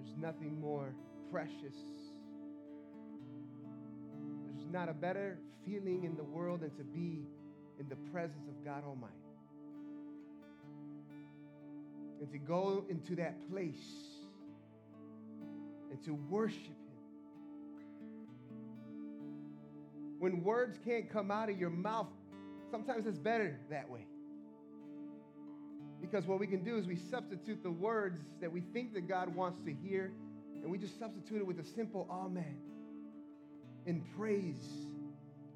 There's nothing more precious. There's not a better feeling in the world than to be in the presence of God Almighty. And to go into that place and to worship Him. When words can't come out of your mouth, sometimes it's better that way. Because what we can do is we substitute the words that we think that God wants to hear, and we just substitute it with a simple amen in praise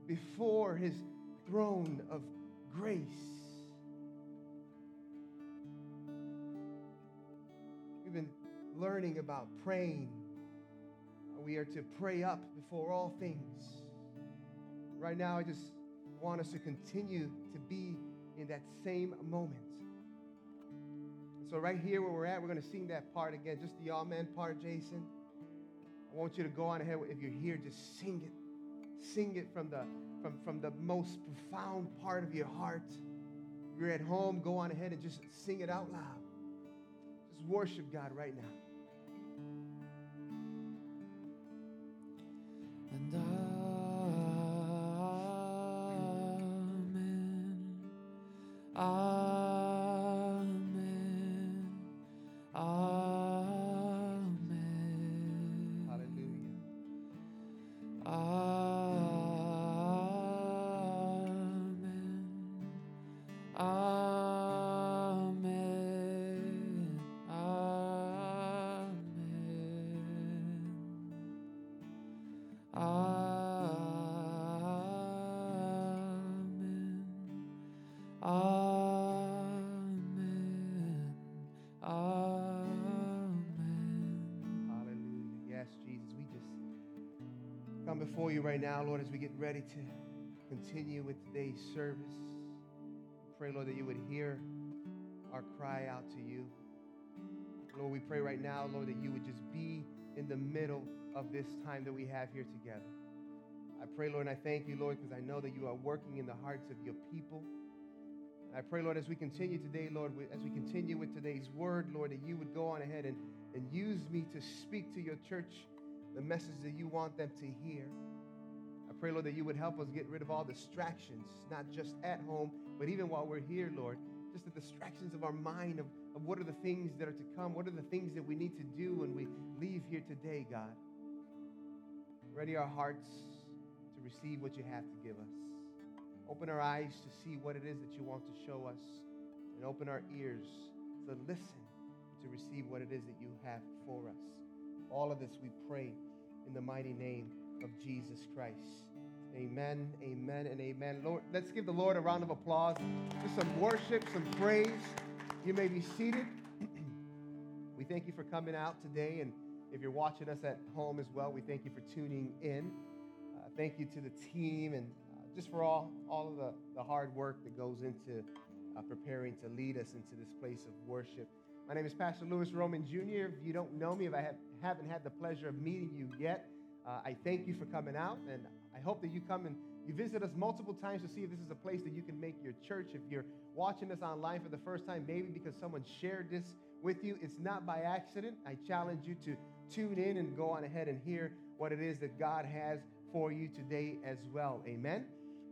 before his throne of grace. We've been learning about praying. We are to pray up before all things. Right now, I just want us to continue to be in that same moment. So, right here where we're at, we're going to sing that part again, just the amen part, Jason. I want you to go on ahead. If you're here, just sing it. Sing it from the, from, from the most profound part of your heart. If you're at home, go on ahead and just sing it out loud. Just worship God right now. Before you right now, Lord, as we get ready to continue with today's service. Pray, Lord, that you would hear our cry out to you. Lord, we pray right now, Lord, that you would just be in the middle of this time that we have here together. I pray, Lord, and I thank you, Lord, because I know that you are working in the hearts of your people. And I pray, Lord, as we continue today, Lord, as we continue with today's word, Lord, that you would go on ahead and, and use me to speak to your church the message that you want them to hear. Pray, Lord, that you would help us get rid of all distractions, not just at home, but even while we're here, Lord. Just the distractions of our mind of, of what are the things that are to come, what are the things that we need to do when we leave here today, God. Ready our hearts to receive what you have to give us. Open our eyes to see what it is that you want to show us, and open our ears to listen to receive what it is that you have for us. All of this we pray in the mighty name of Jesus Christ. Amen, amen, and amen. Lord, let's give the Lord a round of applause. Just some worship, some praise. You may be seated. we thank you for coming out today, and if you're watching us at home as well, we thank you for tuning in. Uh, thank you to the team and uh, just for all, all of the, the hard work that goes into uh, preparing to lead us into this place of worship. My name is Pastor Luis Roman Jr. If you don't know me, if I have, haven't had the pleasure of meeting you yet, uh, I thank you for coming out, and I hope that you come and you visit us multiple times to see if this is a place that you can make your church. If you're watching us online for the first time, maybe because someone shared this with you, it's not by accident. I challenge you to tune in and go on ahead and hear what it is that God has for you today as well. Amen.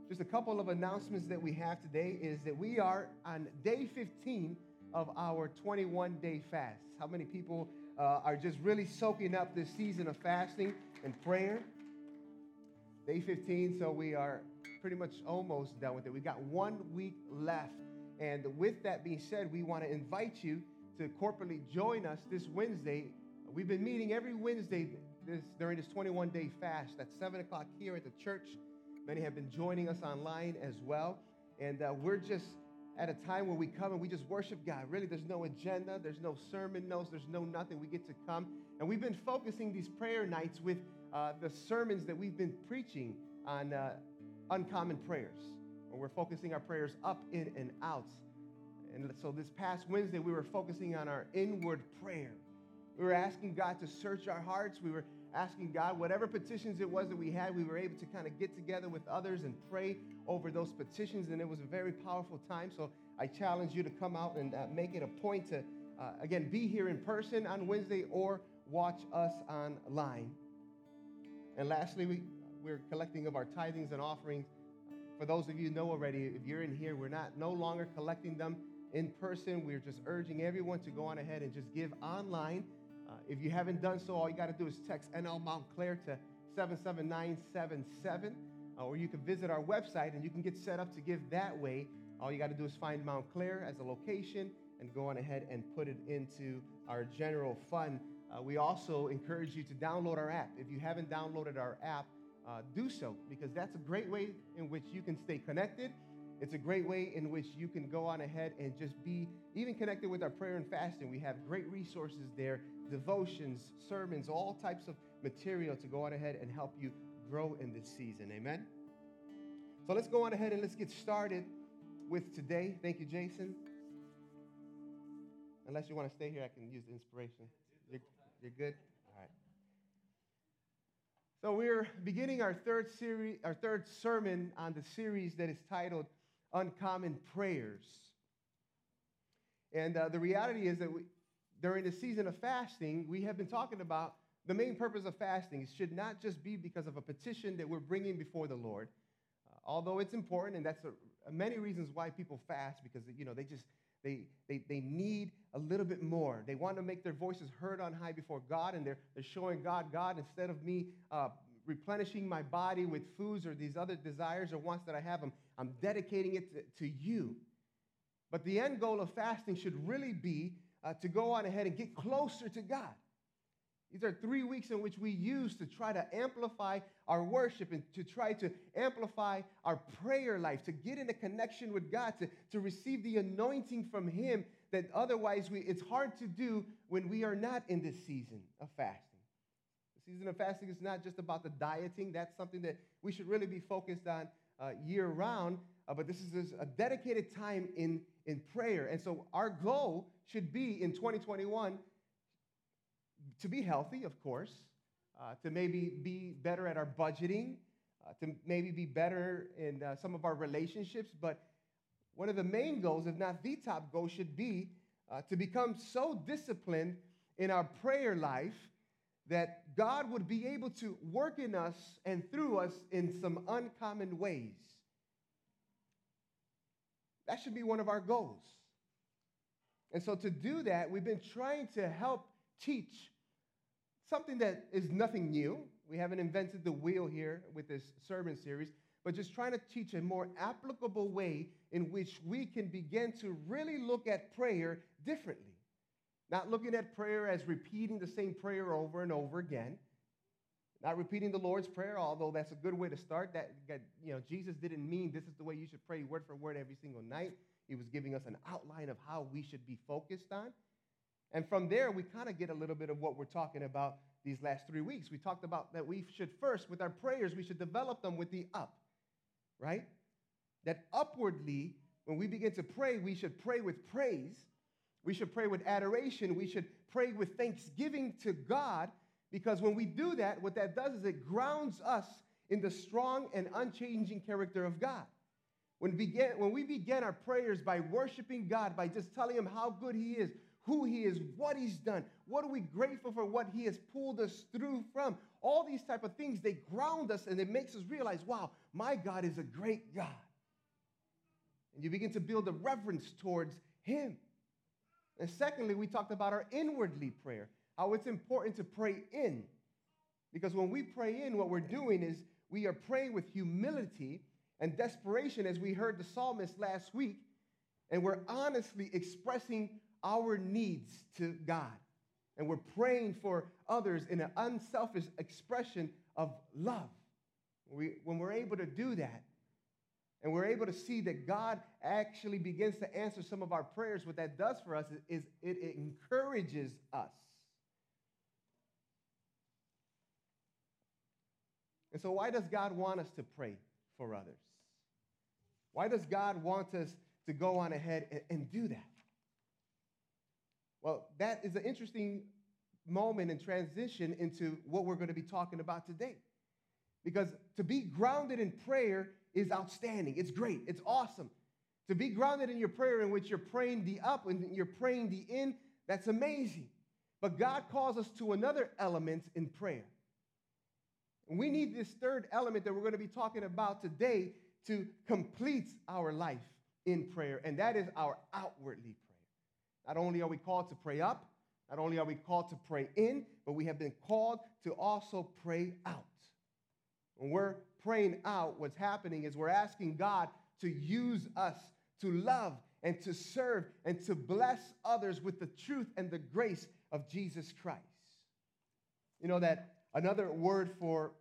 Just a couple of announcements that we have today is that we are on day 15 of our 21 day fast. How many people uh, are just really soaking up this season of fasting and prayer? Day 15, so we are pretty much almost done with it. We've got one week left. And with that being said, we want to invite you to corporately join us this Wednesday. We've been meeting every Wednesday this, during this 21 day fast at 7 o'clock here at the church. Many have been joining us online as well. And uh, we're just at a time where we come and we just worship God. Really, there's no agenda, there's no sermon notes, there's no nothing. We get to come. And we've been focusing these prayer nights with uh, the sermons that we've been preaching on uh, uncommon prayers. And we're focusing our prayers up, in, and out. And so this past Wednesday, we were focusing on our inward prayer. We were asking God to search our hearts. We were asking God, whatever petitions it was that we had, we were able to kind of get together with others and pray over those petitions. And it was a very powerful time. So I challenge you to come out and uh, make it a point to, uh, again, be here in person on Wednesday or watch us online. And lastly, we, we're collecting of our tithings and offerings. For those of you know already, if you're in here, we're not no longer collecting them in person. We're just urging everyone to go on ahead and just give online. Uh, if you haven't done so, all you got to do is text NL Montclair to 77977, uh, or you can visit our website and you can get set up to give that way. All you got to do is find Montclair as a location and go on ahead and put it into our general fund. Uh, we also encourage you to download our app. If you haven't downloaded our app, uh, do so because that's a great way in which you can stay connected. It's a great way in which you can go on ahead and just be even connected with our prayer and fasting. We have great resources there, devotions, sermons, all types of material to go on ahead and help you grow in this season. Amen. So let's go on ahead and let's get started with today. Thank you, Jason. Unless you want to stay here, I can use the inspiration. You're, you're good? All right. So we're beginning our third series, our third sermon on the series that is titled Uncommon Prayers. And uh, the reality is that we, during the season of fasting, we have been talking about the main purpose of fasting. It should not just be because of a petition that we're bringing before the Lord, uh, although it's important, and that's a many reasons why people fast because you know they just they, they, they need a little bit more. They want to make their voices heard on high before God, and they're, they're showing God, God, instead of me uh, replenishing my body with foods or these other desires or wants that I have, I'm, I'm dedicating it to, to you. But the end goal of fasting should really be uh, to go on ahead and get closer to God. These are three weeks in which we use to try to amplify our worship and to try to amplify our prayer life, to get in a connection with God, to, to receive the anointing from Him that otherwise we, it's hard to do when we are not in this season of fasting. The season of fasting is not just about the dieting, that's something that we should really be focused on uh, year round, uh, but this is a dedicated time in, in prayer. And so our goal should be in 2021 to be healthy, of course, uh, to maybe be better at our budgeting, uh, to maybe be better in uh, some of our relationships. But one of the main goals, if not the top goal, should be uh, to become so disciplined in our prayer life that God would be able to work in us and through us in some uncommon ways. That should be one of our goals. And so, to do that, we've been trying to help teach something that is nothing new. We haven't invented the wheel here with this sermon series, but just trying to teach a more applicable way in which we can begin to really look at prayer differently. Not looking at prayer as repeating the same prayer over and over again. Not repeating the Lord's Prayer, although that's a good way to start. That, you know, Jesus didn't mean this is the way you should pray word for word every single night. He was giving us an outline of how we should be focused on. And from there, we kind of get a little bit of what we're talking about these last three weeks. We talked about that we should first, with our prayers, we should develop them with the up, right? That upwardly, when we begin to pray, we should pray with praise. We should pray with adoration. We should pray with thanksgiving to God because when we do that, what that does is it grounds us in the strong and unchanging character of God. When, begin, when we begin our prayers by worshiping God, by just telling Him how good He is, who He is, what He's done, what are we grateful for what He has pulled us through from, all these type of things, they ground us and it makes us realize, wow, my God is a great God. And you begin to build a reverence towards Him. And secondly, we talked about our inwardly prayer, how it's important to pray in. Because when we pray in, what we're doing is we are praying with humility and desperation, as we heard the psalmist last week, and we're honestly expressing our needs to God. And we're praying for others in an unselfish expression of love. We, when we're able to do that, and we're able to see that God actually begins to answer some of our prayers, what that does for us is, it, encourages us. And so, why does God want us to pray for others? Why does God want us to go on ahead and, and do that? Well, that is an interesting moment and transition into what we're going to be talking about today. Because to be grounded in prayer is outstanding. It's great. It's awesome. To be grounded in your prayer in which you're praying the up and you're praying the in, that's amazing. But God calls us to another element in prayer. And we need this third element that we're going to be talking about today to complete our life in prayer, and that is our outwardly. Not only are we called to pray up, not only are we called to pray in, but we have been called to also pray out. When we're praying out, what's happening is we're asking God to use us to love and to serve and to bless others with the truth and the grace of Jesus Christ. You know that another word for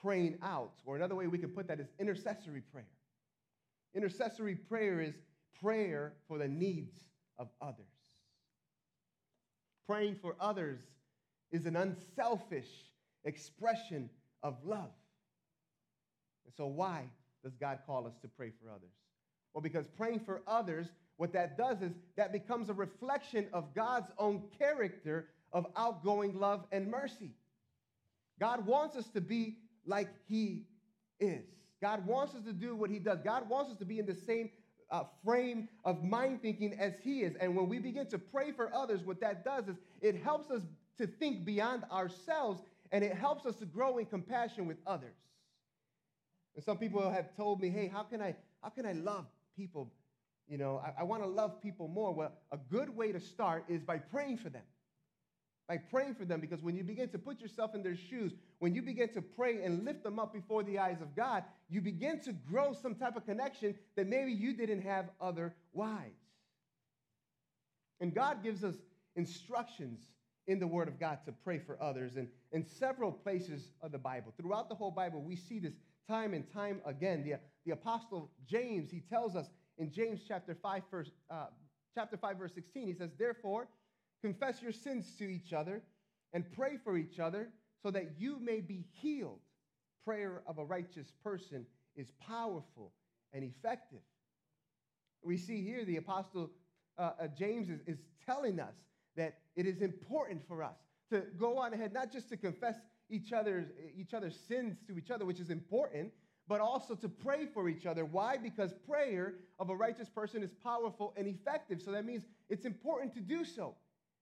praying out, or another way we can put that is intercessory prayer. Intercessory prayer is prayer for the needs of others. Praying for others is an unselfish expression of love. And so, why does God call us to pray for others? Well, because praying for others, what that does is that becomes a reflection of God's own character of outgoing love and mercy. God wants us to be like He is. God wants us to do what He does. God wants us to be in the same uh, frame of mind thinking as He is. And when we begin to pray for others, what that does is it helps us to think beyond ourselves and it helps us to grow in compassion with others. And some people have told me, hey, how can I, how can I love people? You know, I, I want to love people more. Well, a good way to start is by praying for them. By praying for them, because when you begin to put yourself in their shoes, when you begin to pray and lift them up before the eyes of God, you begin to grow some type of connection that maybe you didn't have otherwise. And God gives us instructions in the Word of God to pray for others. And in several places of the Bible, throughout the whole Bible, we see this time and time again. The, the Apostle James, he tells us in James chapter 5, verse, uh, chapter 5, verse 16, he says, Therefore, confess your sins to each other and pray for each other so that you may be healed. Prayer of a righteous person is powerful and effective. We see here the Apostle uh, uh, James is, is telling us that it is important for us to go on ahead, not just to confess each other's, each other's sins to each other, which is important, but also to pray for each other. Why? Because prayer of a righteous person is powerful and effective. So that means it's important to do so.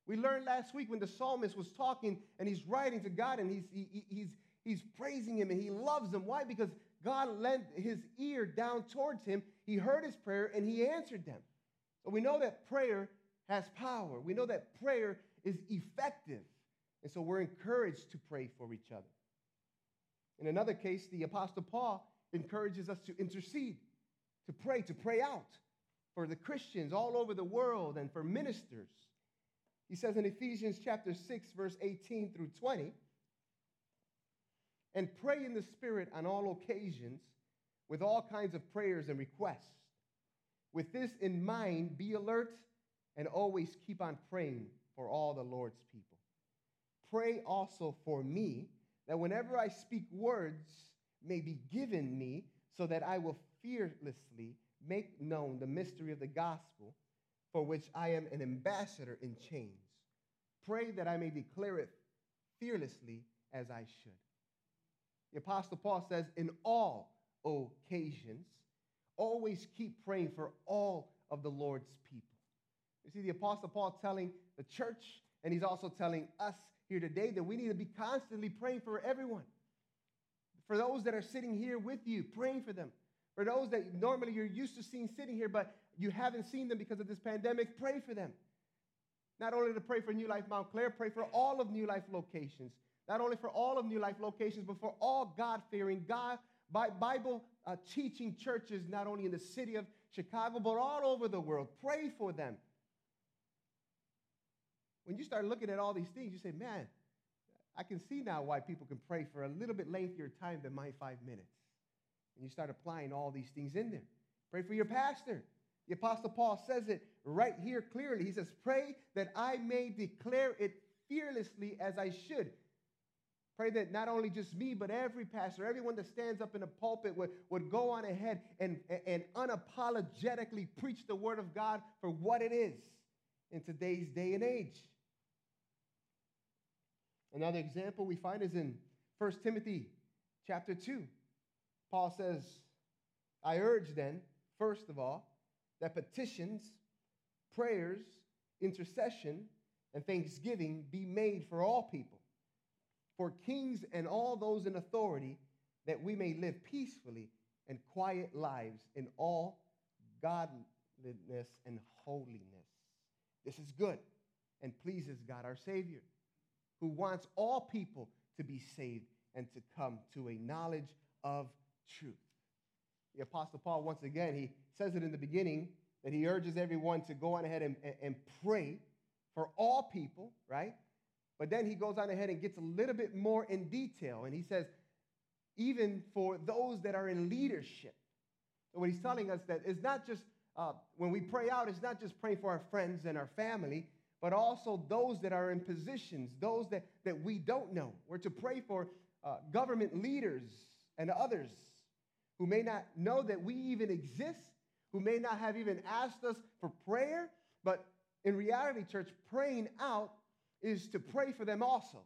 We learned last week when the psalmist was talking and he's writing to God and he's, he, he's, he's praising him and he loves him. Why? Because God lent his ear down towards him. He heard his prayer and he answered them. So we know that prayer has power. We know that prayer is effective. And so we're encouraged to pray for each other. In another case, the Apostle Paul encourages us to intercede, to pray, to pray out for the Christians all over the world and for ministers. He says in Ephesians chapter 6, verse 18 through 20, and pray in the Spirit on all occasions with all kinds of prayers and requests. With this in mind, be alert and always keep on praying for all the Lord's people pray also for me that whenever I speak words may be given me so that I will fearlessly make known the mystery of the gospel for which I am an ambassador in chains. Pray that I may declare it fearlessly as I should. The Apostle Paul says, in all occasions, always keep praying for all of the Lord's people. You see, the Apostle Paul telling the church, and he's also telling us here today that we need to be constantly praying for everyone. For those that are sitting here with you, praying for them. For those that normally you're used to seeing sitting here, but you haven't seen them because of this pandemic, pray for them. Not only to pray for New Life Montclair, pray for all of New Life locations. Not only for all of New Life locations, but for all God fearing, God, Bible uh, teaching churches, not only in the city of Chicago, but all over the world. Pray for them. When you start looking at all these things, you say, man, I can see now why people can pray for a little bit lengthier time than my five minutes. And you start applying all these things in there. Pray for your pastor. The Apostle Paul says it right here clearly. He says, Pray that I may declare it fearlessly as I should. Pray that not only just me, but every pastor, everyone that stands up in a pulpit would, would go on ahead and, and unapologetically preach the word of God for what it is in today's day and age. Another example we find is in 1 Timothy chapter 2. Paul says, I urge then, first of all, that petitions, prayers, intercession, and thanksgiving be made for all people, for kings and all those in authority, that we may live peacefully and quiet lives in all godliness and holiness. This is good and pleases God our Savior, who wants all people to be saved and to come to a knowledge of truth. The Apostle Paul, once again, he says it in the beginning that he urges everyone to go on ahead and, and pray for all people, right? But then he goes on ahead and gets a little bit more in detail, and he says, even for those that are in leadership. So what he's telling us that it's not just uh, when we pray out, it's not just praying for our friends and our family, but also those that are in positions, those that, that we don't know. We're to pray for uh, government leaders and others who may not know that we even exist, who may not have even asked us for prayer, but in reality, church, praying out is to pray for them also.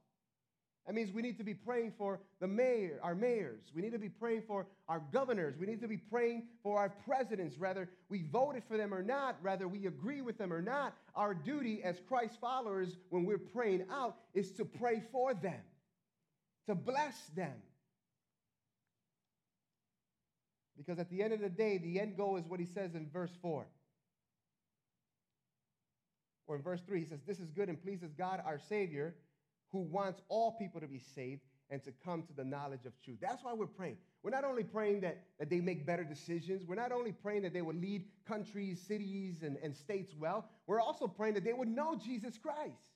That means we need to be praying for the mayor, our mayors. We need to be praying for our governors. We need to be praying for our presidents, whether we voted for them or not, whether we agree with them or not. Our duty as Christ followers, when we're praying out, is to pray for them, to bless them. Because at the end of the day, the end goal is what he says in verse 4. Or in verse 3, he says, This is good and pleases God our Savior who wants all people to be saved and to come to the knowledge of truth. That's why we're praying. We're not only praying that, that they make better decisions, we're not only praying that they would lead countries, cities, and, and states well, we're also praying that they would know Jesus Christ.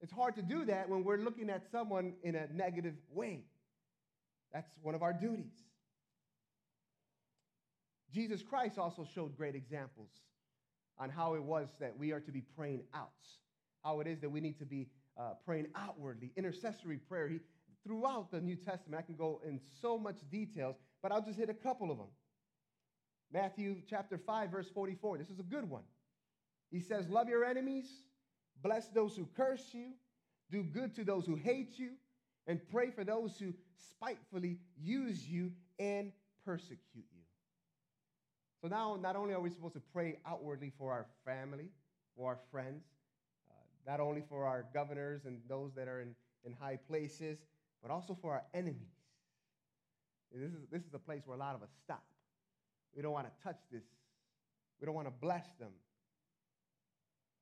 It's hard to do that when we're looking at someone in a negative way. That's one of our duties. Jesus Christ also showed great examples on how it was that we are to be praying out how it is that we need to be uh, praying outwardly, intercessory prayer. He, throughout the New Testament, I can go in so much details, but I'll just hit a couple of them. Matthew chapter 5, verse 44. This is a good one. He says, Love your enemies, bless those who curse you, do good to those who hate you, and pray for those who spitefully use you and persecute you. So now, not only are we supposed to pray outwardly for our family, for our friends, uh, not only for our governors and those that are in, in high places, but also for our enemies. This is, this is a place where a lot of us stop. We don't want to touch this, we don't want to bless them.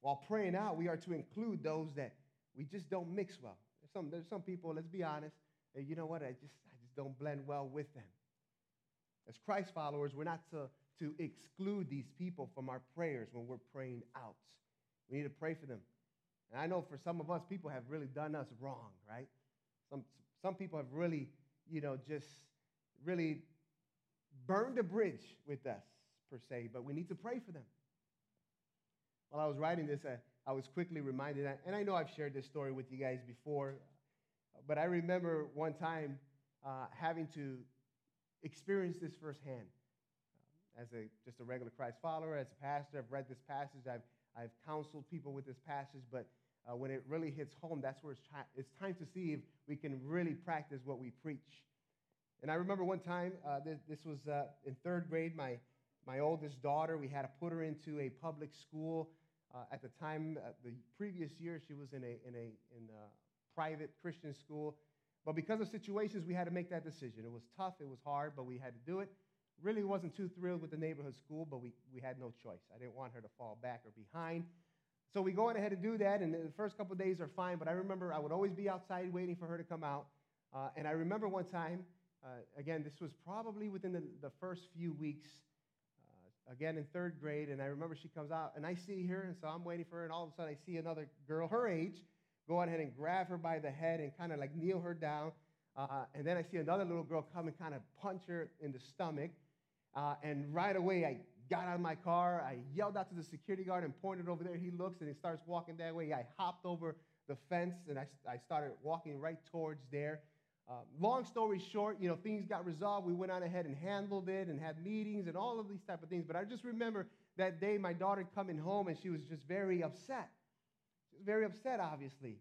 While praying out, we are to include those that we just don't mix well. Some, there's some people, let's be honest, you know what? I just, I just don't blend well with them. As Christ followers, we're not to, to exclude these people from our prayers when we're praying out. We need to pray for them. And I know for some of us, people have really done us wrong, right? Some, some people have really, you know, just really burned a bridge with us, per se, but we need to pray for them. While I was writing this, I, I was quickly reminded, and I know I've shared this story with you guys before, but I remember one time uh, having to experience this firsthand. As a, just a regular Christ follower, as a pastor, I've read this passage, I've, I've counseled people with this passage, but uh, when it really hits home, that's where it's, it's, time to see if we can really practice what we preach. And I remember one time, uh, this, this, was uh, in third grade, my, my oldest daughter, we had to put her into a public school. Uh, at the time, uh, the previous year, she was in a, in, a, in a private Christian school. But because of situations, we had to make that decision. It was tough, it was hard, but we had to do it. Really wasn't too thrilled with the neighborhood school, but we, we had no choice. I didn't want her to fall back or behind. So we go ahead and do that, and the first couple days are fine, but I remember I would always be outside waiting for her to come out. Uh, and I remember one time, uh, again, this was probably within the, the first few weeks, again in third grade, and I remember she comes out, and I see her, and so I'm waiting for her, and all of a sudden I see another girl her age go ahead and grab her by the head and kind of like kneel her down. Uh, and then I see another little girl come and kind of punch her in the stomach. Uh, and right away, I got out of my car. I yelled out to the security guard and pointed over there. He looks and he starts walking that way. I hopped over the fence and I, I started walking right towards there. Uh, long story short, you know, things got resolved. We went on ahead and handled it and had meetings and all of these type of things. But I just remember that day my daughter coming home and she was just very upset. She was very upset, obviously.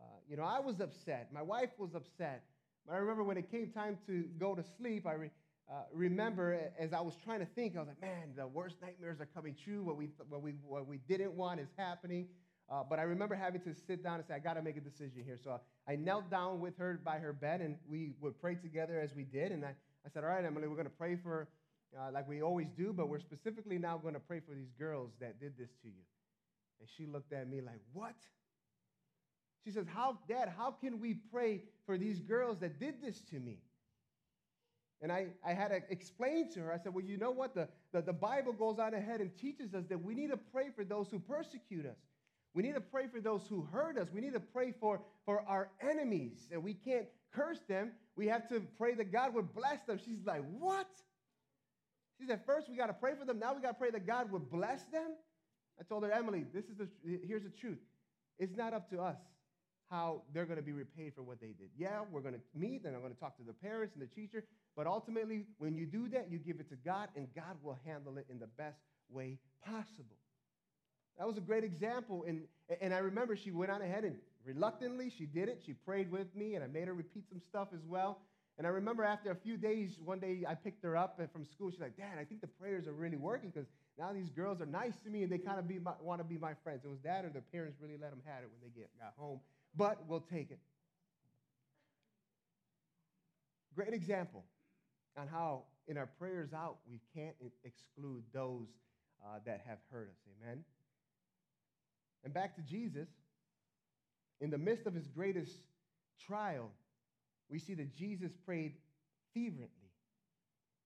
Uh, you know, I was upset. My wife was upset. But I remember when it came time to go to sleep, I, re- uh, remember as I was trying to think, I was like, man, the worst nightmares are coming true. What we, what we, what we didn't want is happening. Uh, but I remember having to sit down and say, I got to make a decision here. So I knelt down with her by her bed, and we would pray together as we did. And I, I said, All right, Emily, we're going to pray for, uh, like we always do, but we're specifically now going to pray for these girls that did this to you. And she looked at me like, What? She says, How, Dad, how can we pray for these girls that did this to me? And I, I had to explain to her, I said, Well, you know what? The, the, the Bible goes on ahead and teaches us that we need to pray for those who persecute us. We need to pray for those who hurt us. We need to pray for, for our enemies. And we can't curse them. We have to pray that God would bless them. She's like, What? She said, First, we got to pray for them. Now we got to pray that God would bless them. I told her, Emily, this is the, here's the truth. It's not up to us how they're going to be repaid for what they did. Yeah, we're going to meet and I'm going to talk to the parents and the teacher, but ultimately, when you do that, you give it to God and God will handle it in the best way possible. That was a great example. And, and I remember she went on ahead and reluctantly she did it. She prayed with me and I made her repeat some stuff as well. And I remember after a few days, one day I picked her up from school. She's like, Dad, I think the prayers are really working because now these girls are nice to me and they kind of want to be my friends. It was that or their parents really let them have it when they get, got home. But we'll take it. Great example on how in our prayers out we can't exclude those uh, that have hurt us. Amen. And back to Jesus, in the midst of his greatest trial, we see that Jesus prayed fervently.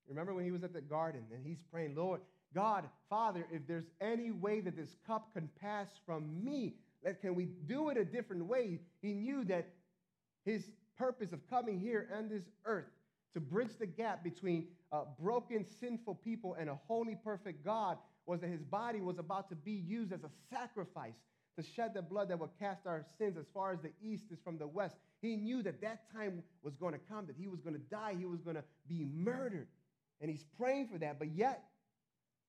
Remember when he was at the garden and he's praying, Lord, God, Father, if there's any way that this cup can pass from me, that can we do it a different way? He knew that his purpose of coming here on this earth to bridge the gap between uh, broken, sinful people and a holy, perfect God was that his body was about to be used as a sacrifice to shed the blood that would cast our sins as far as the east is from the west. He knew that that time was going to come, that he was going to die, he was going to be murdered. And he's praying for that, but yet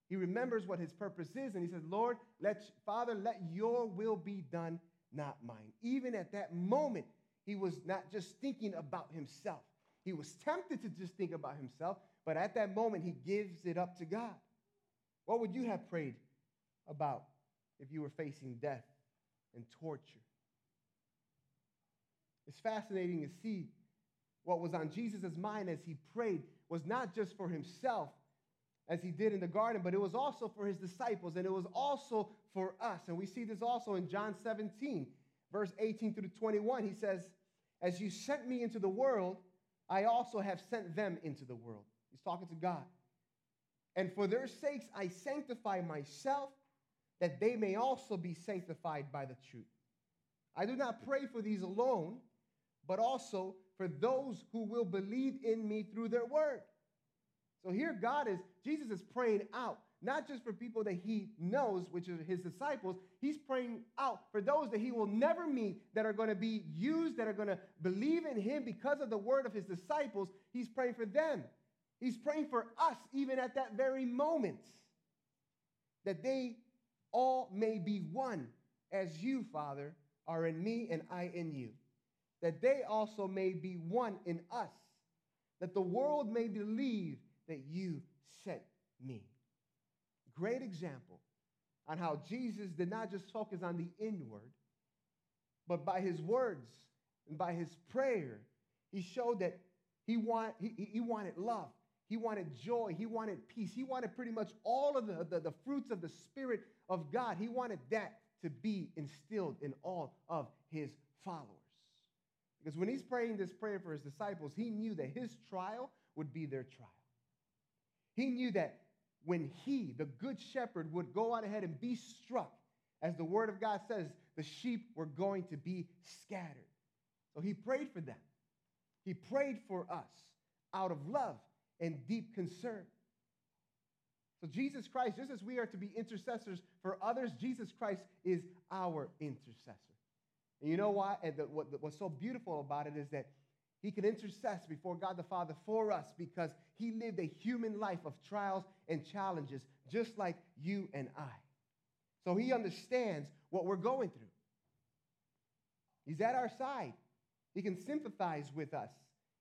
he remembers what his purpose is, and he says, Lord, let Father, let your will be done, not mine. Even at that moment, he was not just thinking about himself. He was tempted to just think about himself, but at that moment, he gives it up to God. What would you have prayed about if you were facing death and torture? It's fascinating to see what was on Jesus' mind as he prayed was not just for himself, as he did in the garden, but it was also for his disciples, and it was also for us. And we see this also in John 17, verse 18 through 21. He says, As you sent me into the world, I also have sent them into the world. He's talking to God. And for their sakes, I sanctify myself, that they may also be sanctified by the truth. I do not pray for these alone, but also for those who will believe in me through their word. So here, God is, Jesus is praying out, not just for people that he knows, which are his disciples. He's praying out for those that he will never meet, that are going to be used, that are going to believe in him because of the word of his disciples. He's praying for them. He's praying for us, even at that very moment, that they all may be one, as you, Father, are in me and I in you, that they also may be one in us, that the world may believe that you sent me. Great example on how Jesus did not just focus on the inward, but by his words and by his prayer, he showed that he, want, he, he wanted love. He wanted joy. He wanted peace. He wanted pretty much all of the, the, the, fruits of the Spirit of God. He wanted that to be instilled in all of his followers. Because when he's praying this prayer for his disciples, he knew that his trial would be their trial. He knew that when he, the good shepherd, would go out ahead and be struck, as the word of God says, the sheep were going to be scattered. So he prayed for them. He prayed for us out of love and deep concern. So, Jesus Christ, just as we are to be intercessors for others, Jesus Christ is our intercessor. And you know why? And the, what, what's so beautiful about it is that he can intercede before God the Father for us because he lived a human life of trials and challenges just like you and I. So he understands what we're going through. He's at our side. He can sympathize with us.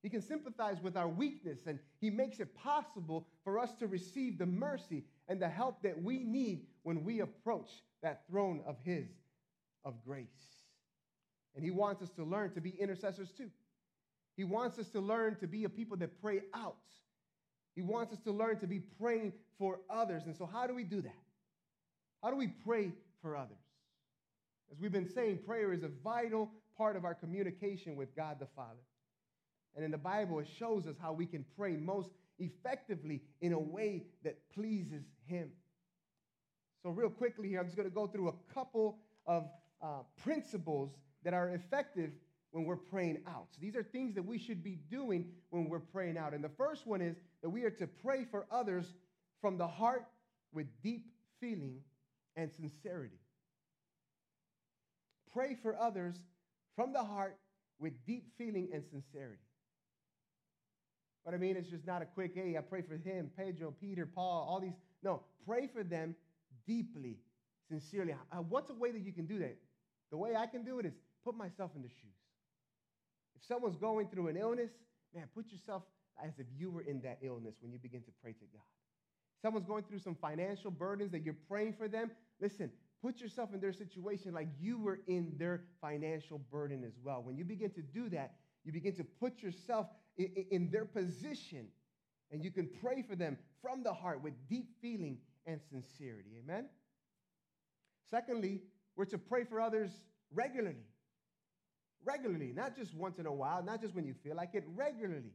He can sympathize with our weakness, and He makes it possible for us to receive the mercy and the help that we need when we approach that throne of His of grace. And He wants us to learn to be intercessors too. He wants us to learn to be a people that pray out. He wants us to learn to be praying for others. And so, how do we do that? How do we pray for others? As we've been saying, prayer is a vital part of our communication with God the Father. And in the Bible, it shows us how we can pray most effectively in a way that pleases Him. So, real quickly here, I'm just going to go through a couple of uh, principles that are effective when we're praying out. So these are things that we should be doing when we're praying out. And the first one is that we are to pray for others from the heart with deep feeling and sincerity. Pray for others from the heart with deep feeling and sincerity. What I mean is just not a quick, hey, I pray for him, Pedro, Peter, Paul, all these. No, pray for them deeply, sincerely. Uh, what's a way that you can do that? The way I can do it is put myself in the shoes. If someone's going through an illness, man, put yourself as if you were in that illness when you begin to pray to God. Someone's going through some financial burdens that you're praying for them. Listen, put yourself in their situation like you were in their financial burden as well. When you begin to do that, you begin to put yourself in, their position and you can pray for them from the heart with deep feeling and sincerity. Amen? Secondly, we're to pray for others regularly. Regularly, not just once in a while, not just when you feel like it, regularly.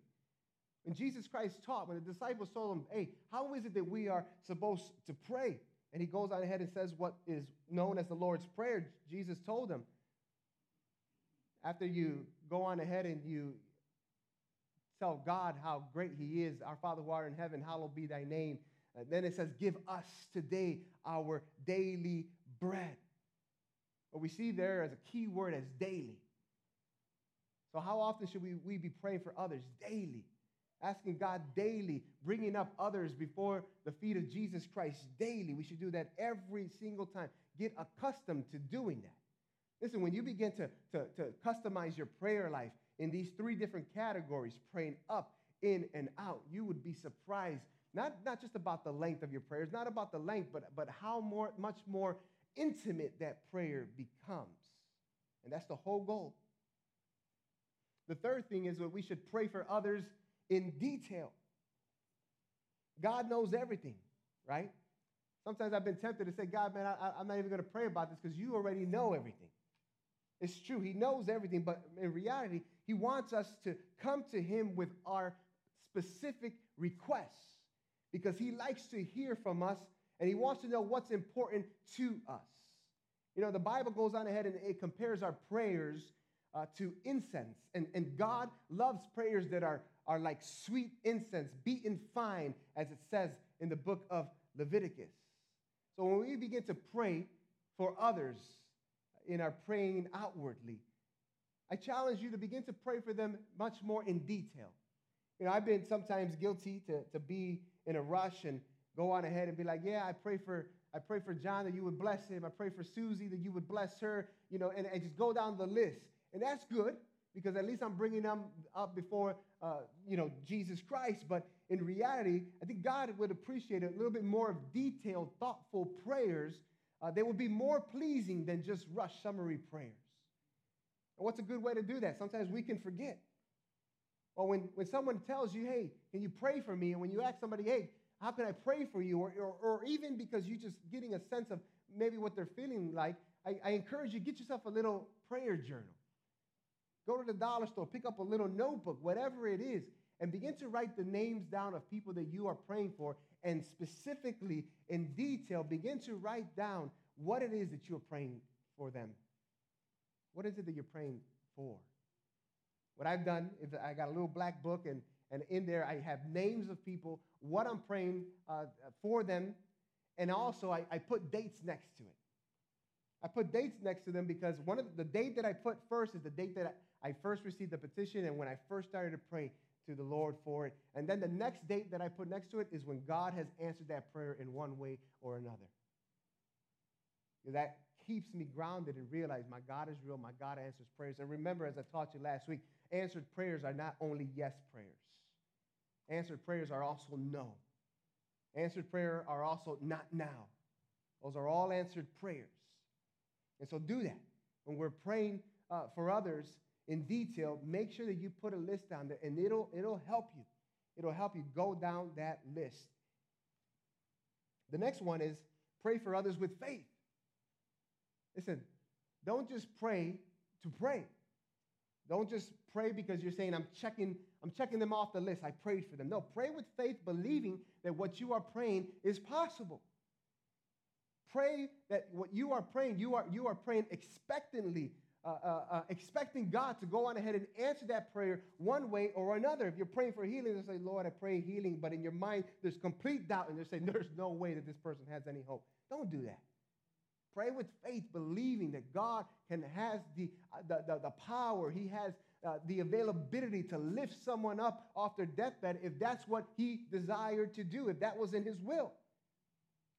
When Jesus Christ taught, when the disciples told him, hey, how is it that we are supposed to pray? And he goes on ahead and says what is known as the Lord's Prayer. Jesus told them, after you go on ahead and you tell God how great he is, our Father who art in heaven, hallowed be thy name. And then it says, give us today our daily bread. What we see there as a key word as daily. So, how often should we, we be praying for others? Daily. Asking God daily, bringing up others before the feet of Jesus Christ daily. We should do that every single time. Get accustomed to doing that. Listen, when you begin to, to, to customize your prayer life in these three different categories, praying up, in, and out, you would be surprised. Not, not just about the length of your prayers, not about the length, but, but how more, much more intimate that prayer becomes. And that's the whole goal. The third thing is that we should pray for others in detail. God knows everything, right? Sometimes I've been tempted to say, God, man, I, am not even going to pray about this because you already know everything. It's true, He knows everything, but in reality, He wants us to come to Him with our specific requests because He likes to hear from us and He wants to know what's important to us. You know, the Bible goes on ahead and it compares our prayers uh, to incense. And, and God loves prayers that are, are like sweet incense, beaten fine, as it says in the book of Leviticus. So when we begin to pray for others in our praying outwardly, I challenge you to begin to pray for them much more in detail. You know, I've been sometimes guilty to, to be in a rush and go on ahead and be like, yeah, I pray for I pray for John that you would bless him. I pray for Susie that you would bless her, you know, and, and just go down the list. And that's good because at least I'm bringing them up before, uh, you know, Jesus Christ. But in reality, I think God would appreciate a little bit more of detailed, thoughtful prayers. Uh, they would be more pleasing than just rush summary prayers. And what's a good way to do that? Sometimes we can forget. Or when, when someone tells you, hey, can you pray for me? And when you ask somebody, hey, how can I pray for you? Or, or, or even because you're just getting a sense of maybe what they're feeling like, I, I encourage you, get yourself a little prayer journal. Go to the dollar store, pick up a little notebook, whatever it is, and begin to write the names down of people that you are praying for. And specifically, in detail, begin to write down what it is that you're praying for them. What is it that you're praying for? What I've done is I got a little black book, and, and in there I have names of people, what I'm praying uh, for them, and also I, I put dates next to it. I put dates next to them because one of the, the date that I put first is the date that I first received the petition and when I first started to pray to the Lord for it. And then the next date that I put next to it is when God has answered that prayer in one way or another. That keeps me grounded and realize my God is real, my God answers prayers. And remember, as I taught you last week, answered prayers are not only yes prayers. Answered prayers are also no. Answered prayer are also not now. Those are all answered prayers. And so do that. When we're praying uh, for others in detail, make sure that you put a list down there and it'll, it'll help you. It'll help you go down that list. The next one is pray for others with faith. Listen, don't just pray to pray. Don't just pray because you're saying I'm checking I'm checking them off the list. I prayed for them. No, pray with faith believing that what you are praying is possible. Pray that what you are praying, you are you are praying expectantly, uh, uh, uh, expecting God to go on ahead and answer that prayer one way or another. If you're praying for healing, you say, Lord, I pray healing, but in your mind there's complete doubt, and you're saying, There's no way that this person has any hope. Don't do that. Pray with faith, believing that God can has the, uh, the, the, the power, He has uh, the availability to lift someone up off their deathbed if that's what He desired to do, if that was in His will.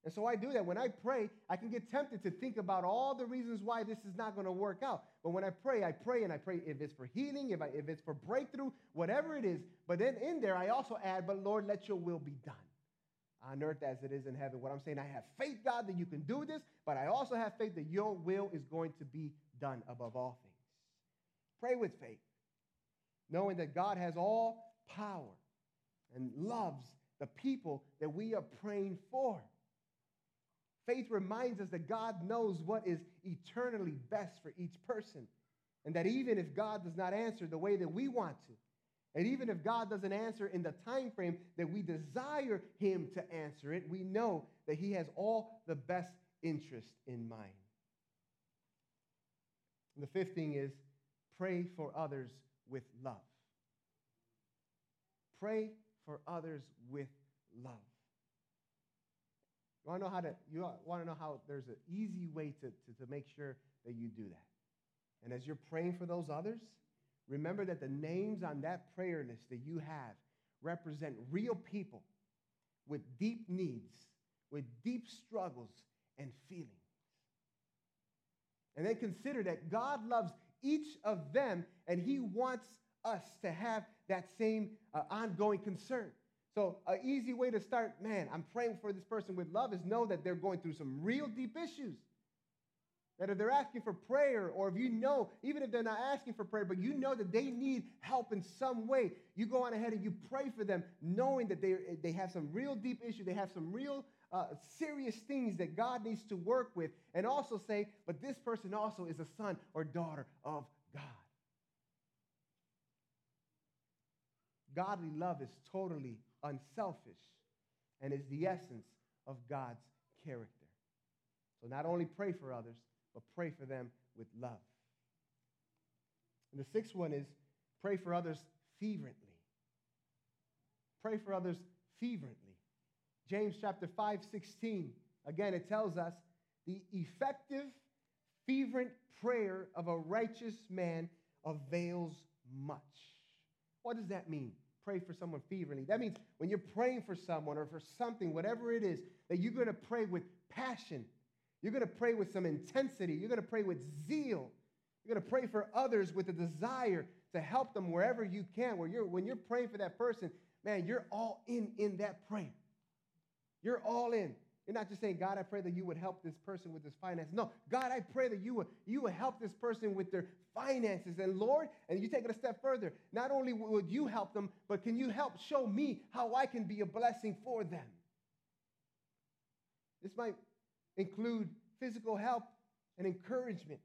And so I do that. When I pray, I can get tempted to think about all the reasons why this is not going to work out. But when I pray, I pray and I pray if it's for healing, if, I, if it's for breakthrough, whatever it is. But then in there, I also add, but Lord, let your will be done on earth as it is in heaven. What I'm saying, I have faith, God, that you can do this, but I also have faith that your will is going to be done above all things. Pray with faith, knowing that God has all power and loves the people that we are praying for. Faith reminds us that God knows what is eternally best for each person, and that even if God does not answer the way that we want to, and even if God doesn't answer in the time frame that we desire him to answer it, we know that he has all the best interest in mind. And the fifth thing is pray for others with love. Pray for others with love. You want to know how to you want to know how there's an easy way to, to, to make sure that you do that. And as you're praying for those others, Remember that the names on that prayer list that you have represent real people with deep needs, with deep struggles and feelings. And then consider that God loves each of them and He wants us to have that same uh, ongoing concern. So, an easy way to start, man, I'm praying for this person with love, is know that they're going through some real deep issues. That if they're asking for prayer, or if you know, even if they're not asking for prayer, but you know that they need help in some way, you go on ahead and you pray for them, knowing that they, they have some real deep issue, they have some real uh, serious things that God needs to work with, and also say, but this person also is a son or daughter of God. Godly love is totally unselfish and is the essence of God's character. So not only pray for others, but pray for them with love. And the sixth one is pray for others fervently. Pray for others fervently. James chapter 5, 16. Again, it tells us the effective, fervent prayer of a righteous man avails much. What does that mean? Pray for someone fervently. That means when you're praying for someone or for something, whatever it is, that you're going to pray with passion, you're going to pray with some intensity. You're going to pray with zeal. You're going to pray for others with a desire to help them wherever you can. Where you're, when you're praying for that person, man, you're all in in that prayer. You're all in. You're not just saying, God, I pray that you would help this person with this finance. No, God, I pray that you would, you would help this person with their finances. And Lord, and you take it a step further, not only would you help them, but can you help show me how I can be a blessing for them? This might include physical help and encouragement.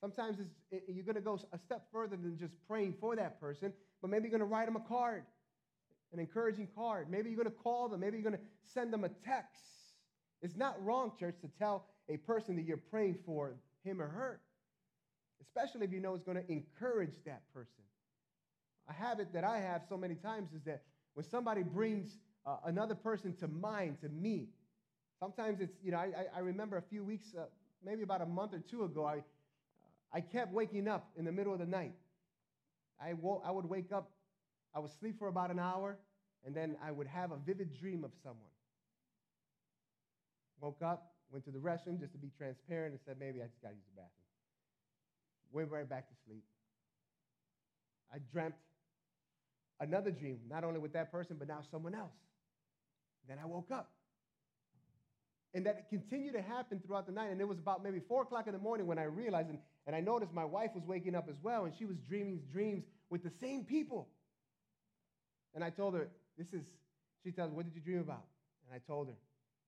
Sometimes it, you're going to go a step further than just praying for that person, but maybe you're going to write them a card, an encouraging card. Maybe you're going to call them. Maybe you're going to send them a text. It's not wrong, church, to tell a person that you're praying for him or her, especially if you know it's going to encourage that person. A habit that I have so many times is that when somebody brings uh, another person to mind, to me, Sometimes it's, you know, I, I remember a few weeks, uh, maybe about a month or two ago, I, I kept waking up in the middle of the night. I, wo- I would wake up, I would sleep for about an hour, and then I would have a vivid dream of someone. Woke up, went to the restroom just to be transparent and said, maybe I just got to use the bathroom. Went right back to sleep. I dreamt another dream, not only with that person, but now someone else. Then I woke up. And that continued to happen throughout the night. And it was about maybe four o'clock in the morning when I realized, and, and I noticed my wife was waking up as well, and she was dreaming dreams with the same people. And I told her, This is, she tells me, What did you dream about? And I told her.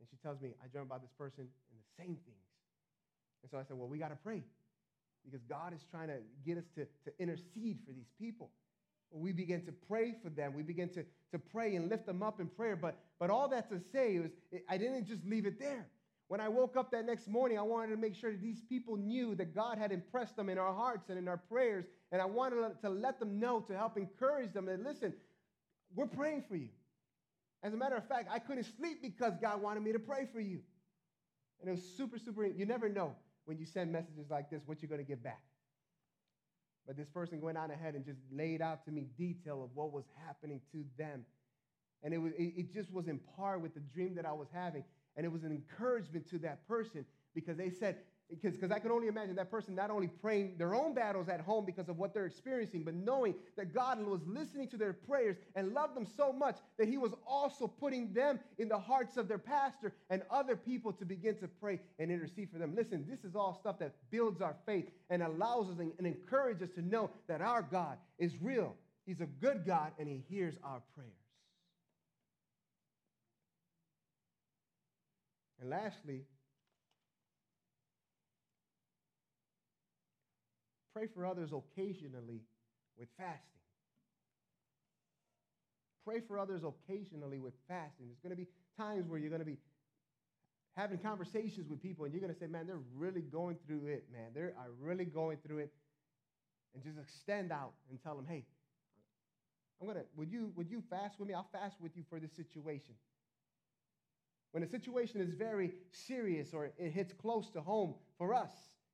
And she tells me, I dreamt about this person and the same things. And so I said, Well, we got to pray because God is trying to get us to, to intercede for these people. We begin to pray for them. We begin to, to pray and lift them up in prayer. But, but all that to say is, I didn't just leave it there. When I woke up that next morning, I wanted to make sure that these people knew that God had impressed them in our hearts and in our prayers. And I wanted to let them know to help encourage them that, listen, we're praying for you. As a matter of fact, I couldn't sleep because God wanted me to pray for you. And it was super, super, you never know when you send messages like this what you're going to get back. But this person went on ahead and just laid out to me detail of what was happening to them. And it, was, it, just was in par with the dream that I was having. And it was an encouragement to that person because they said, because, I can only imagine that person not only praying their own battles at home because of what they're experiencing, but knowing that God was listening to their prayers and loved them so much that He was also putting them in the hearts of their pastor and other people to begin to pray and intercede for them. Listen, this is all stuff that builds our faith and allows us and encourages us to know that our God is real. He's a good God and He hears our prayers. And lastly, Pray for others occasionally with fasting. Pray for others occasionally with fasting. There's going to be times where you're going to be having conversations with people and you're going to say, man, they're really going through it, man. They are really going through it. And just extend out and tell them, hey, I'm going to, would you, would you fast with me? I'll fast with you for this situation. When a situation is very serious or it hits close to home for us,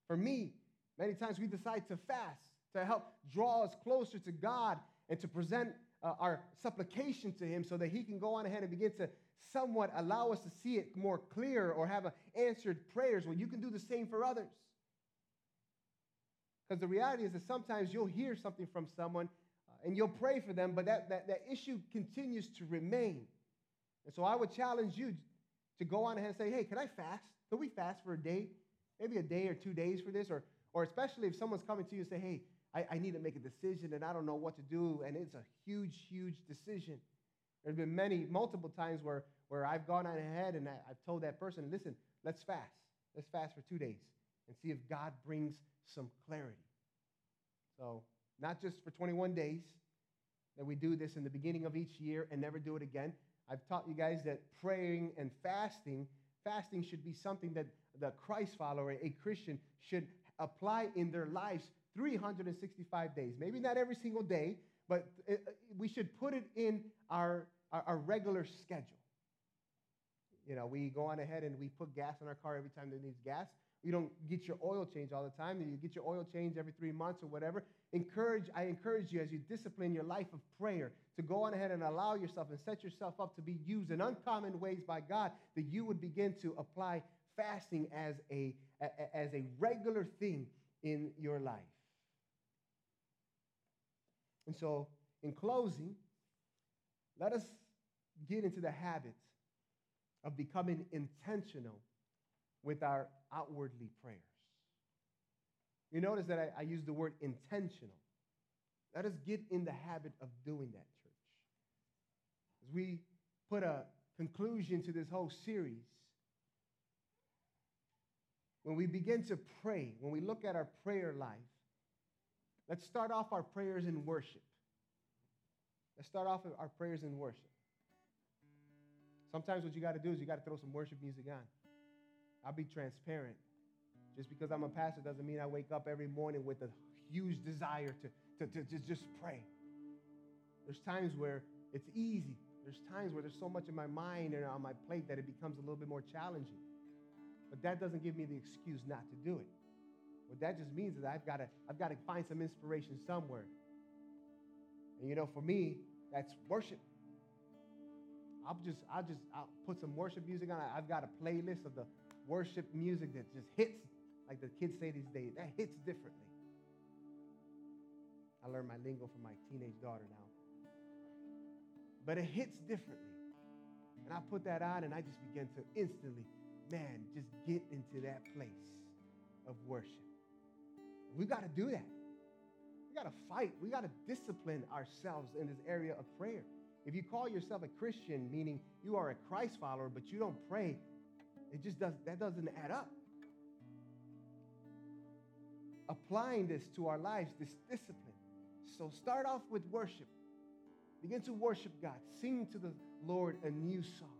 for me, Many times we decide to fast to help draw us closer to God and to present uh, our supplication to Him so that He can go on ahead and begin to somewhat allow us to see it more clear or have answered prayers. Well, you can do the same for others. Because the reality is that sometimes you'll hear something from someone uh, and you'll pray for them, but that, that, that issue continues to remain. And so I would challenge you to go on ahead and say, hey, can I fast? Can we fast for a day? Maybe a day or two days for this? Or or especially if someone's coming to you and say, hey, I, I need to make a decision and I don't know what to do, and it's a huge, huge decision. There's been many, multiple times where, where I've gone on ahead and I, I've told that person, listen, let's fast. Let's fast for two days and see if God brings some clarity. So, not just for 21 days, that we do this in the beginning of each year and never do it again. I've taught you guys that praying and fasting, fasting should be something that the Christ follower, a Christian, should apply in their lives 365 days. Maybe not every single day, but it, we should put it in our, our, our, regular schedule. You know, we go on ahead and we put gas in our car every time that needs gas. You don't get your oil change all the time. You get your oil change every three months or whatever. Encourage, I encourage you as you discipline your life of prayer to go on ahead and allow yourself and set yourself up to be used in uncommon ways by God, that you would begin to apply fasting as a, as a regular thing in your life. And so, in closing, let us get into the habit of becoming intentional with our outwardly prayers. You notice that I, I use the word intentional. Let us get in the habit of doing that, church. As we put a conclusion to this whole series, when we begin to pray, when we look at our prayer life, let's start off our prayers in worship. Let's start off our prayers in worship. Sometimes what you got to do is you got to throw some worship music on. I'll be transparent. Just because I'm a pastor doesn't mean I wake up every morning with a huge desire to, to, to, to just pray. There's times where it's easy. There's times where there's so much in my mind and on my plate that it becomes a little bit more challenging. But that doesn't give me the excuse not to do it. What that just means is I've got to I've got to find some inspiration somewhere. And you know, for me, that's worship. I'll just I'll just I'll put some worship music on. I've got a playlist of the worship music that just hits, like the kids say these days, that hits differently. I learned my lingo from my teenage daughter now. But it hits differently. And I put that on and I just begin to instantly, man, just get into that place of worship. We've got to do that. We got to fight. We got to discipline ourselves in this area of prayer. If you call yourself a Christian, meaning you are a Christ follower, but you don't pray, it just does that doesn't add up. Applying this to our lives, this discipline. So start off with worship. Begin to worship God. Sing to the Lord a new song.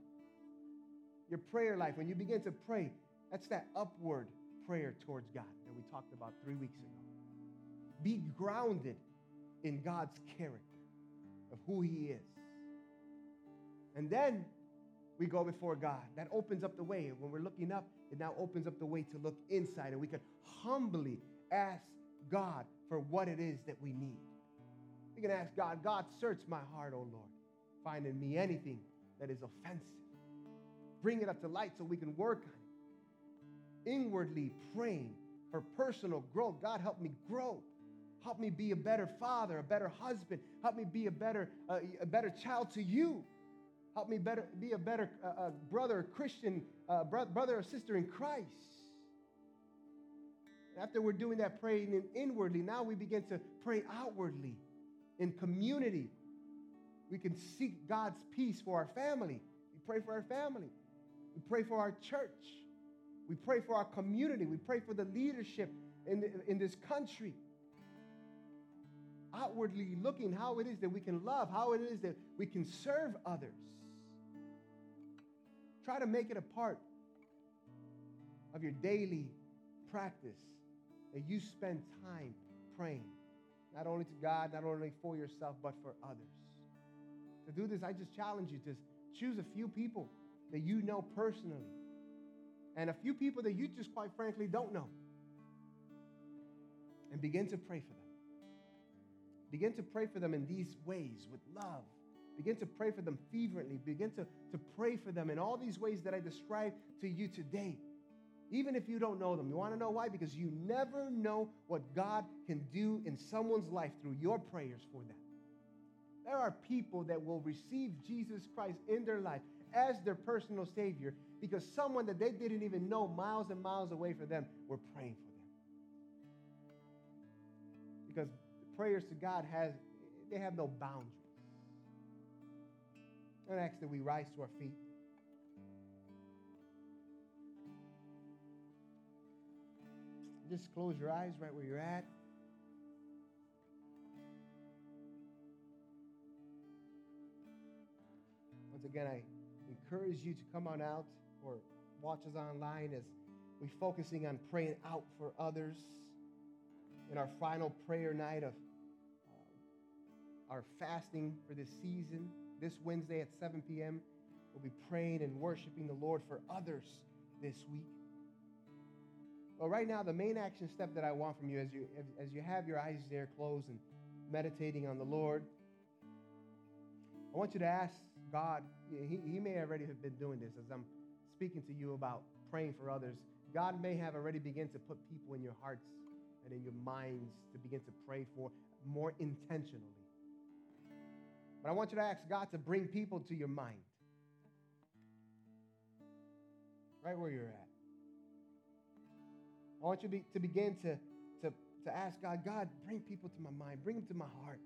Your prayer life, when you begin to pray, that's that upward prayer towards God that we talked about three weeks ago. Be grounded in God's character of who He is. And then we go before God. That opens up the way. When we're looking up, it now opens up the way to look inside, and we can humbly ask God for what it is that we need. We can ask God, God, search my heart, O Lord, find in me anything that is offensive. Bring it up to light so we can work on it. Inwardly praying for personal growth. God, help me grow. Help me be a better father, a better husband. Help me be a better, uh, a better child to you. Help me better, be a better uh, uh, brother, Christian, uh, bro- brother or sister in Christ. After we're doing that praying in inwardly, now we begin to pray outwardly in community. We can seek God's peace for our family. We pray for our family. We pray for our church. We pray for our community. We pray for the leadership in, the, in this country. Outwardly looking how it is that we can love, how it is that we can serve others. Try to make it a part of your daily practice that you spend time praying, not only to God, not only for yourself, but for others. To do this, I just challenge you to choose a few people that you know personally and a few people that you just quite frankly don't know and begin to pray for them. Begin to pray for them in these ways with love. Begin to pray for them fervently. Begin to, to pray for them in all these ways that I described to you today. Even if you don't know them. You want to know why? Because you never know what God can do in someone's life through your prayers for them. There are people that will receive Jesus Christ in their life as their personal Savior because someone that they didn't even know miles and miles away from them were praying for them. Because prayers to God has they have no boundaries. And ask that we rise to our feet. Just close your eyes right where you're at. Once again, I encourage you to come on out or watch us online as we're focusing on praying out for others in our final prayer night of uh, our fasting for this season. This Wednesday at 7 p.m., we'll be praying and worshiping the Lord for others this week. Well, right now, the main action step that I want from you as you, as, as you have your eyes there closed and meditating on the Lord, I want you to ask God, he, he may already have been doing this as I'm speaking to you about praying for others. God may have already begun to put people in your hearts and in your minds to begin to pray for more intentionally. But I want you to ask God to bring people to your mind. Right where you're at. I want you to, be, to begin to, to, to ask God, God, bring people to my mind, bring them to my heart.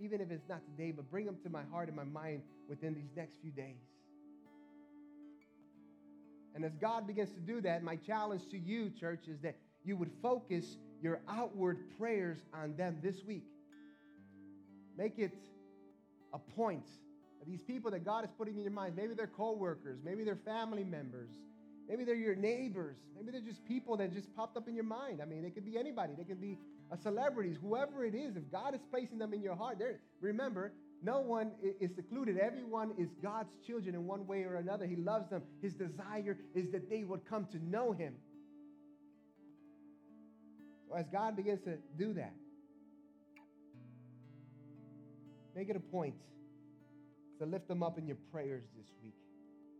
Even if it's not today, but bring them to my heart and my mind within these next few days. And as God begins to do that, my challenge to you, church, is that you would focus your outward prayers on them this week. Make it a point. These people that God is putting in your mind, maybe they're coworkers, maybe they're family members, maybe they're your neighbors, maybe they're just people that just popped up in your mind. I mean, they could be anybody. They could be uh, celebrities, whoever it is. If God is placing them in your heart, there. Remember, no one is secluded. Everyone is God's children in one way or another. He loves them. His desire is that they would come to know Him. So as God begins to do that, make it a point to lift them up in your prayers this week.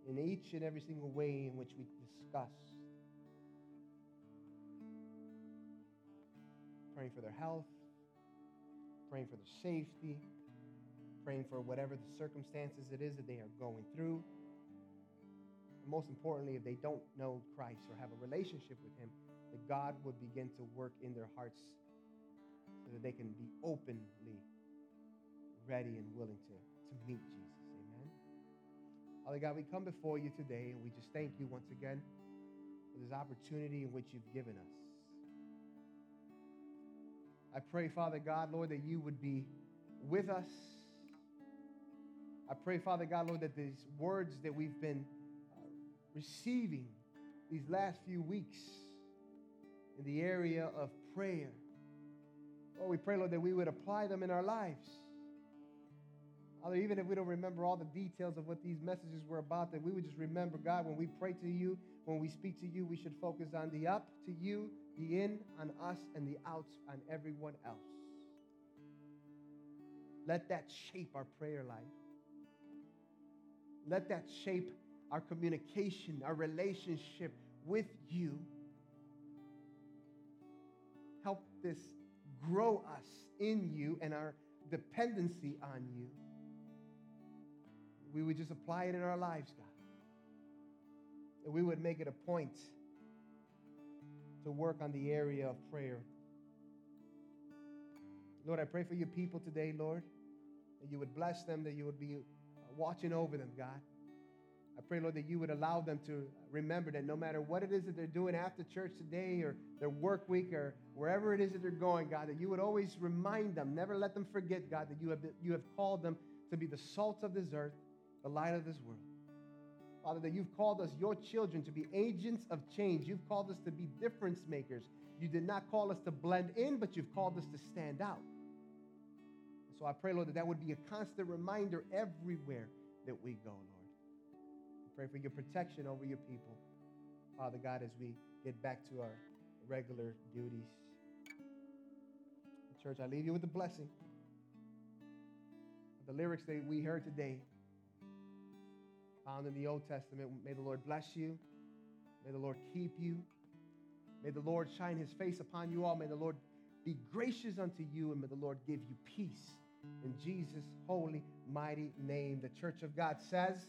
in each and every single way in which we discussed. Praying for their health, praying for their safety, praying for whatever the circumstances it is that they are going through. And most importantly, if they don't know Christ or have a relationship with Him, that God would begin to work in their hearts so that they can be openly ready and willing to, to meet Jesus. Amen. Father God, we come before you today and we just thank you once again for this opportunity in which you've given us. I pray, Father God, Lord, that you would be with us. I pray, Father God, Lord, that these words that we've been uh, receiving these last few weeks in the area of prayer, Lord, we pray, Lord, that we would apply them in our lives. Father, even if we don't remember all the details of what these messages were about, that we would just remember, God, when we pray to you, when we speak to you, we should focus on the up to you, the in on us, and the outs on everyone else. Let that shape our prayer life. Let that shape our communication, our relationship with you. Help this grow us in you and our dependency on you. We would just apply it in our lives, God. And we would make it a point to work on the area of prayer. Lord, I pray for your people today, Lord, that you would bless them, that you would be watching over them, God. I pray, Lord, that you would allow them to remember that no matter what it is that they're doing after church today or their work week or wherever it is that they're going, God, that you would always remind them, never let them forget, God, that you have, you have called them to be the salt of this earth, the light of this world. Father, that you've called us, your children, to be agents of change. You've called us to be difference makers. You did not call us to blend in, but you've called us to stand out. So I pray, Lord, that that would be a constant reminder everywhere that we go, Lord. I pray for your protection over your people, Father God, as we get back to our regular duties. Church, I leave you with the blessing. The lyrics that we heard today, found in the Old Testament. May the Lord bless you. May the Lord keep you. May the Lord shine his face upon you all. May the Lord be gracious unto you, and may the Lord give you peace. In Jesus' holy, mighty name. The church of God says,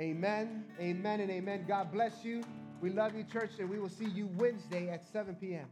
Amen, amen, and amen. God bless you. We love you, church, and we will see you Wednesday at 7 p.m.